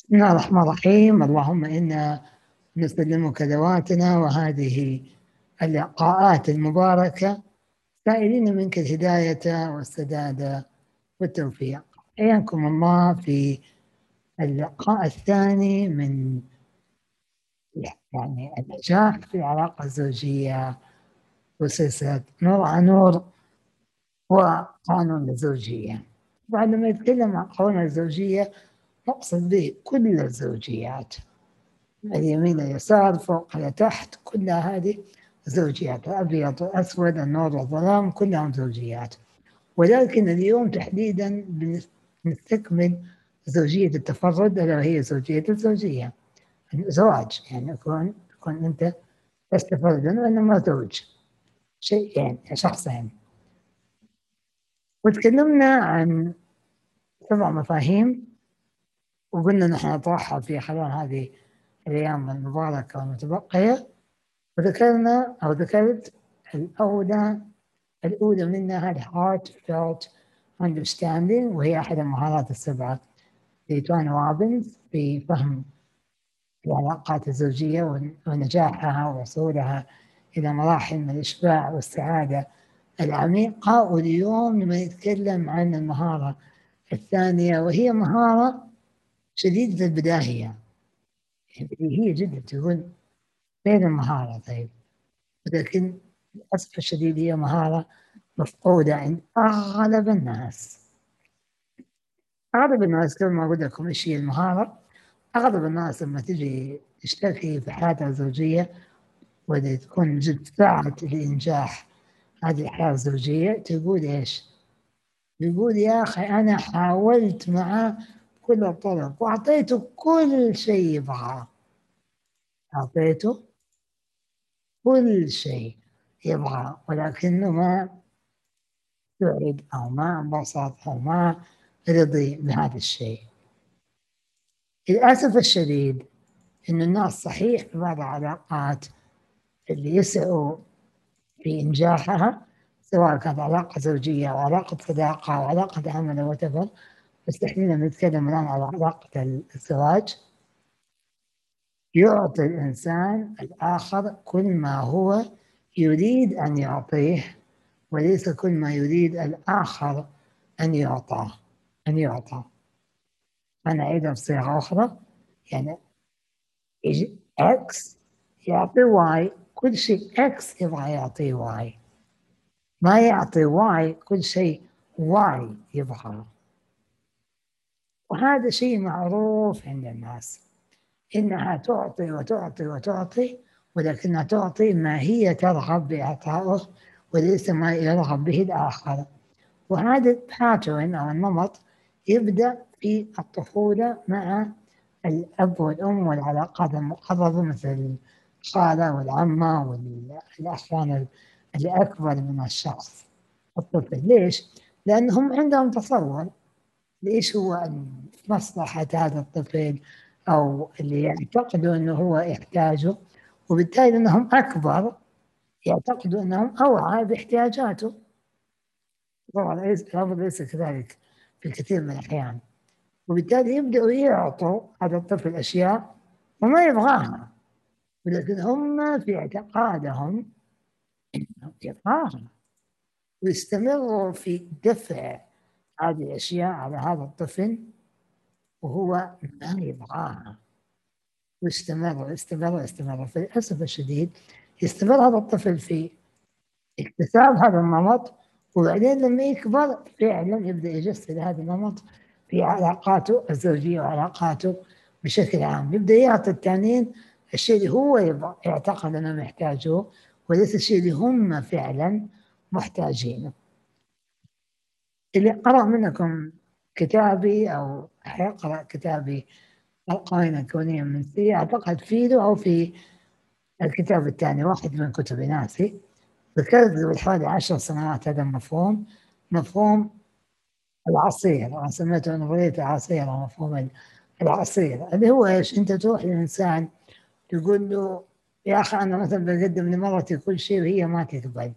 بسم الله الرحمن الرحيم. اللهم إنا نسلمك ذواتنا وهذه اللقاءات المباركة. سائلين منك الهداية والسداد والتوفيق. حياكم الله في اللقاء الثاني من يعني النجاح في العلاقة الزوجية وسلسلة نور عن نور وقانون الزوجية. بعد ما يتكلم عن قانون الزوجية نقصد به كل الزوجيات. اليمين اليسار فوق لتحت كلها هذه زوجيات الأبيض والأسود النور والظلام كلهم زوجيات. ولكن اليوم تحديدا نستكمل زوجية التفرد ألا وهي زوجية الزوجية. الزواج يعني يكون يكون أنت لست فردا وإنما زوج. شيئين شخصين. وتكلمنا عن سبع مفاهيم. وقلنا نحن نطرحها في خلال هذه الأيام المباركة والمتبقية وذكرنا أو ذكرت الأولى الأولى منها heart felt understanding وهي أحد المهارات السبعة لتوان رابنز في فهم العلاقات الزوجية ونجاحها ووصولها إلى مراحل من الإشباع والسعادة العميقة. واليوم نبغى نتكلم عن المهارة الثانية وهي مهارة شديدة البداهية هي جدا تقول فين المهارة طيب. ولكن للأسف الشديد هي مهارة مفقودة عند أغلب الناس. أغلب الناس قبل ما أقول لكم إيش هي المهارة؟ أغلب الناس لما تجي تشتكي في حياتها الزوجية وإذا تكون جد ساعة لإنجاح هذه الحياة الزوجية تقول إيش؟ يقول يا أخي أنا حاولت معه كل الطرق وأعطيته كل شيء يبغاه. أعطيته كل شيء يبغاه. ولكنه ما سعد أو ما انبسط أو ما رضي بهذا الشيء. للأسف الشديد إن الناس صحيح في بعض العلاقات اللي يسعوا في إنجاحها سواء كانت علاقة زوجية أو علاقة صداقة أو علاقة عمل أو بس إحنا نتكلم الآن على علاقة الزواج يعطي الإنسان الآخر كل ما هو يريد أن يعطيه وليس كل ما يريد الآخر أن يعطاه أن يعطى. أنا أعيدها بصيغة أخرى يعني إكس يعطي واي كل شيء إكس يبغى يعطيه واي ما يعطي واي كل شيء واي يبغى. وهذا شيء معروف عند الناس إنها تعطي وتعطي وتعطي ولكنها تعطي ما هي ترغب بإعطائه وليس ما يرغب به الآخر. وهذا الباترن أو النمط يبدأ في الطفولة مع الأب والأم والعلاقات المقربة مثل الخالة والعمة والأخوان اللي أكبر من الشخص. الطفل ليش؟ لأنهم عندهم تصور. ليش هو مصلحة هذا الطفل؟ أو اللي يعتقدوا أنه هو يحتاجه وبالتالي أنهم أكبر يعتقدوا أنهم أوعى باحتياجاته. طبعا الأمر ليس كذلك في كثير من الأحيان. وبالتالي يبدأوا يعطوا هذا الطفل أشياء وما يبغاها. ولكن هم في اعتقادهم انهم يبغاها. ويستمروا في دفع هذه الأشياء على هذا الطفل وهو ما يبغاها. ويستمر ويستمر ويستمر فللأسف الشديد يستمر هذا الطفل في اكتساب هذا النمط وبعدين لما يكبر فعلا يبدأ يجسد هذا النمط في علاقاته الزوجية وعلاقاته بشكل عام. يبدأ يعطي الثانيين الشيء اللي هو يعتقد أنه محتاجه وليس الشيء اللي هم فعلا محتاجينه. اللي قرأ منكم كتابي أو حيقرأ كتابي القوانين الكونية المنسية. أعتقد فيه أو في الكتاب الثاني واحد من كتب ناسي. ذكرت قبل حوالي عشر سنوات هذا المفهوم. مفهوم العصير أنا سميته نظرية العصير أو مفهوم العصير. اللي هو إيش؟ أنت تروح للإنسان تقول له يا أخي أنا مثلا بقدم لمرتي كل شيء وهي ما تقبل.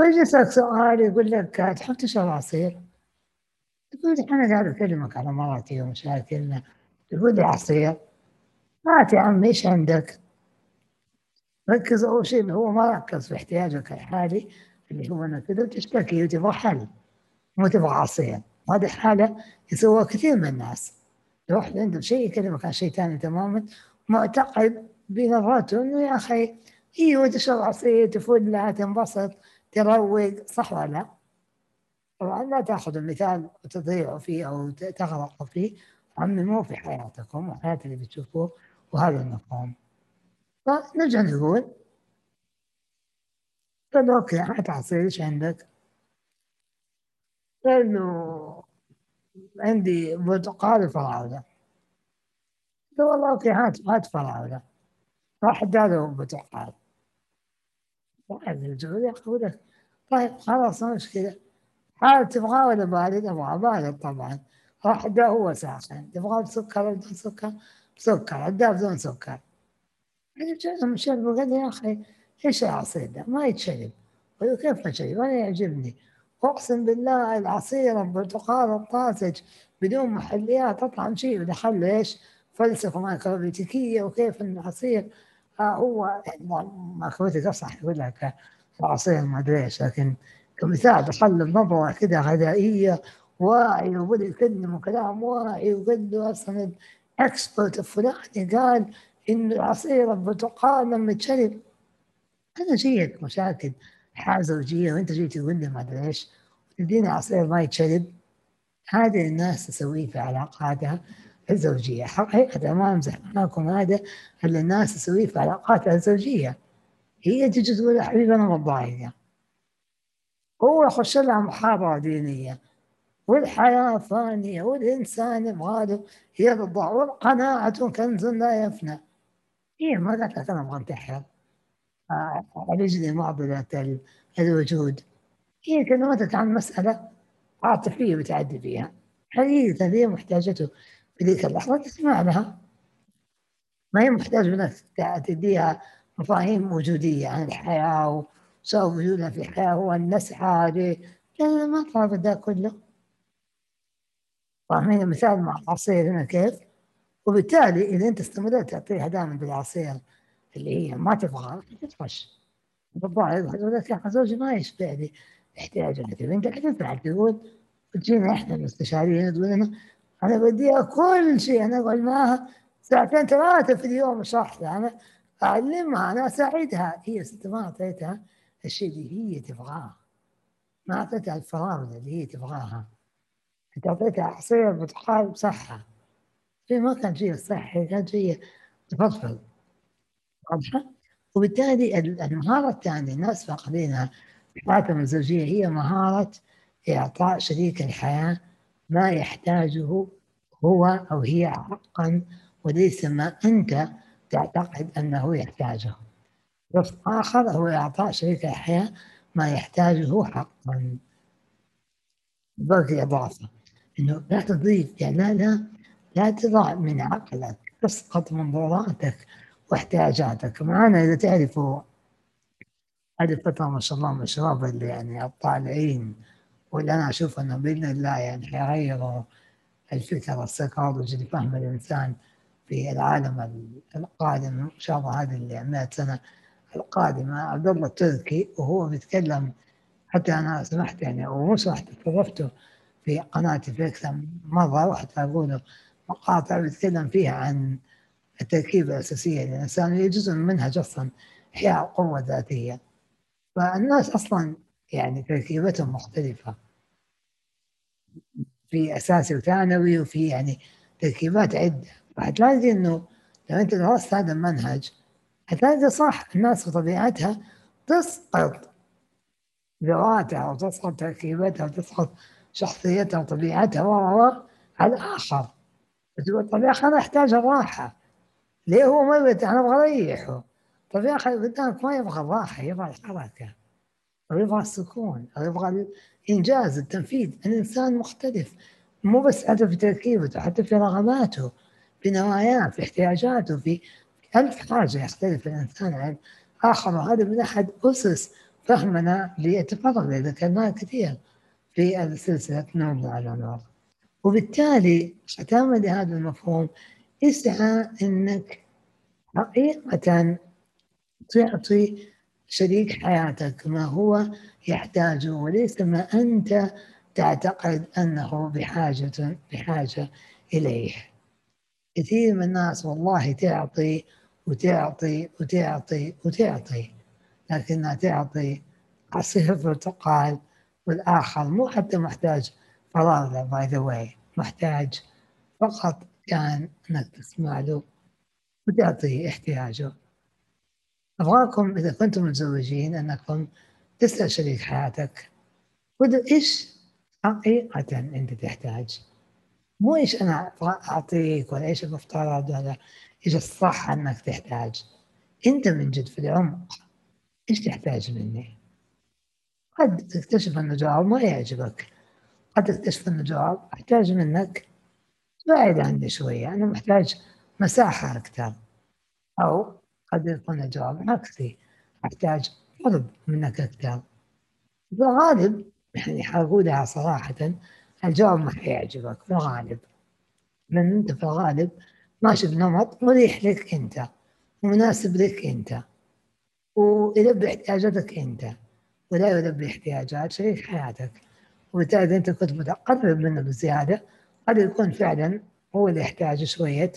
ويجي سؤال يقول لك تحب تشرب عصير؟ تقول أنا قاعد أكلمك على مراتي ومشاكلنا. تقول لي عصير هات يا عم إيش عندك؟ ركز أول شيء اللي هو ما ركز في احتياجك الحالي اللي هو أنك كذا تشتكي وتبغى حل مو تبغى عصير. هذه حالة يسووها كثير من الناس. يروح عنده شيء يكلمك عن شيء ثاني تماما معتقد بنظرته إنه يا أخي أيوه تشرب عصير تفل لها تنبسط. تروق صح ولا لا؟ طبعا لا تأخذ المثال وتضيعوا فيه أو تغرقوا فيه. عمموه في حياتكم وحياة اللي بتشوفوه وهذا المفهوم. فنرجع نقول قال أوكي هات عصير إيش عندك؟ له عندي برتقال وفراولة قال والله أوكي هات هات فراولة راح أداله برتقال واحد الجو ياخذ طيب خلاص مشكلة. حال تبغاه ولا بارد؟ ابغاه بارد طبعا. راح هو ساخن. تبغاه بسكر ولا بدون سكر؟ بسكر اداه بدون سكر. من شرب وقال يا أخي إيش العصير ده؟ ما يتشرب. كيف ما شرب أنا يعجبني. أقسم بالله العصير البرتقال الطازج بدون محليات أطعم شيء. ودخل له إيش؟ فلسفة مايكروبيوتيكية وكيف العصير آه هو مايكروبيوتيك اصح يقول لك العصير ما ادري إيش لكن كمثال دخل له بنظره كذا غذائية واعي وبدأ يكلم كلام واعي وقال له أصلا الاكسبرت الفلاني قال إن العصير البرتقال لما تشرب أنا جيك مشاكل حاجة زوجيه وأنت جاي تقول لي ما أدري إيش تديني عصير ما يتشرب. هذا الناس تسويه في علاقاتها. الزوجية. حقيقة ما امزح معاكم هذا اللي الناس تسويه في علاقاتها الزوجية. هي تجي تقول حبيبي أنا متضايقة. هو يخش لها محاضره دينية والحياة فانيه والإنسان يبغى له يرضى والقناعة كنز لا يفنى. هي ما قالت لك أنا أبغى انتحر. رجلي معضله الوجود. هي كلمتك عن مسألة عاطفية بتعدي فيها حقيقة هي محتاجته. في ذيك اللحظة تسمع لها. ما هي محتاج منك تديها مفاهيم وجودية عن الحياة وسبب وجودها في الحياة هو النسعى لا لا ما طلب ده كله. فاهمين المثال مع العصير هنا كيف؟ وبالتالي إذا أنت استمريت تعطيها دائما بالعصير اللي هي ما تبغى تطفش لك يا زوجي ما يشبعني احتياجاتي أنت كيف تقول تجينا إحنا المستشارين تقول لنا أنا بديها كل شيء أنا أقعد معها ساعتين ثلاثة في اليوم اشرح لها أنا أعلمها أنا أساعدها. هي ست ما أعطيتها الشيء اللي هي تبغاه. ما أعطيتها الفراغ اللي هي تبغاها. أنت أعطيتها عصير برتقال بصحة. في ما كان شيء صحي كان شيء تفضفض واضحة؟ وبالتالي المهارة الثانية الناس فاقدينها حياتهم الزوجية هي مهارة إعطاء شريك الحياة. ما يحتاجه هو أو هي حقا وليس ما أنت تعتقد أنه يحتاجه. لفظ آخر هو إعطاء شريك الحياة ما يحتاجه حقا. بقي إضافة إنه لا تضيف يعني لا لا لا تضع من عقلك تسقط منظوراتك واحتياجاتك. معنا إذا تعرفوا هذه الفترة ما شاء الله من الشباب اللي يعني الطالعين واللي أنا أشوف أنه بإذن الله يعني حيغيروا الفكر السيكولوجي اللي فهم الإنسان في العالم القادم إن شاء الله هذه اللي 100 سنة القادمة. عبد الله التركي وهو بيتكلم حتى أنا سمحت يعني ومو سمحت استضفته في قناتي في أكثر مرة رحت أقول مقاطع بيتكلم فيها عن التركيبة الأساسية للإنسان هي جزء من منهج أصلا إحياء القوة الذاتية. فالناس أصلا يعني تركيبتهم مختلفة. في اساسي وثانوي وفي يعني تركيبات عده فحتلاقي إنه لو أنت درست هذا المنهج حتلاقي صح الناس بطبيعتها تسقط ذواتها وتسقط تركيبتها وتسقط شخصيتها وطبيعتها و على الآخر. تقول طب يا أخي أنا أحتاج الراحة. ليه هو ما يبغى أنا أبغى أريحه. طيب يا أخي قدامك ما يبغى الراحة يبغى الحركة. أو يبغى السكون أو يبغى الانجاز التنفيذ. الانسان مختلف مو بس حتى في تركيبته حتى في رغباته في نواياه في احتياجاته في ألف حاجة يختلف الإنسان عن آخر. وهذا من أحد أسس فهمنا للتفرغ اللي ذكرناه كثير في سلسلة نور على نور وبالتالي ختاما لهذا المفهوم إسعى إنك حقيقة تعطي شريك حياتك ما هو يحتاجه وليس ما أنت تعتقد أنه بحاجة بحاجة إليه. كثير من الناس والله تعطي وتعطي وتعطي وتعطي لكنها تعطي عصير برتقال والآخر مو حتى محتاج فراغ by the way محتاج فقط كان انك تسمع له وتعطيه احتياجه. ابغاكم إذا كنتم متزوجين أنكم تسال شريك حياتك إيش حقيقة أنت تحتاج؟ مو إيش أنا أعطيك ولا إيش المفترض ولا إيش الصح أنك تحتاج. أنت من جد في العمق إيش تحتاج مني؟ قد تكتشف انه جواب ما يعجبك. قد تكتشف انه جواب أحتاج منك. بعد عني شوية أنا محتاج مساحة أكثر. أو قد يكون الجواب. عكسي أحتاج طلب منك أكثر. في الغالب يعني حقولها صراحة الجواب ما حيعجبك. في الغالب لأن أنت في الغالب ماشي بنمط مريح لك أنت. ومناسب لك أنت. ويلبي احتياجاتك أنت. ولا يلبي احتياجات شريك حياتك. وبالتالي أنت كنت متقرب منه بزيادة قد يكون فعلا هو اللي يحتاج شوية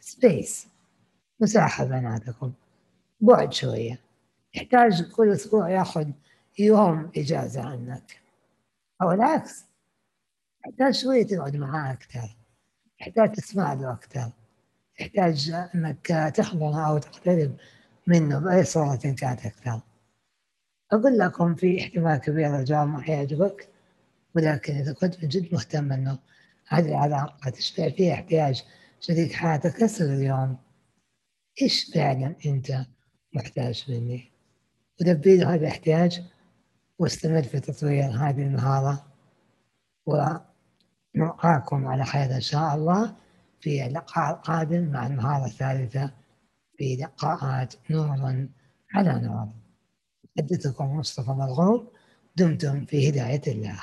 سبيس مساحة بيناتكم بعد شوية. يحتاج كل أسبوع يأخذ يوم إجازة عنك. أو العكس. يحتاج شوية تقعد معاه أكثر. يحتاج تسمع له أكثر. يحتاج أنك تحضنه أو تقترب منه بأي صورة كانت أكثر. أقول لكم في احتمال كبير الجواب ما حيعجبك ولكن إذا كنت من جد مهتم أنه هذه العلاقة تشبع فيها احتياج شريك حياتك اسأل اليوم. إيش فعلا أنت محتاج مني؟ ولبي له هذا الاحتياج واستمر في تطوير هذه المهارة ونلقاكم على خير إن شاء الله في اللقاء القادم مع المهارة الثالثة في لقاءات نور على نور. حدثكم مصطفى مرغوب دمتم في هداية الله.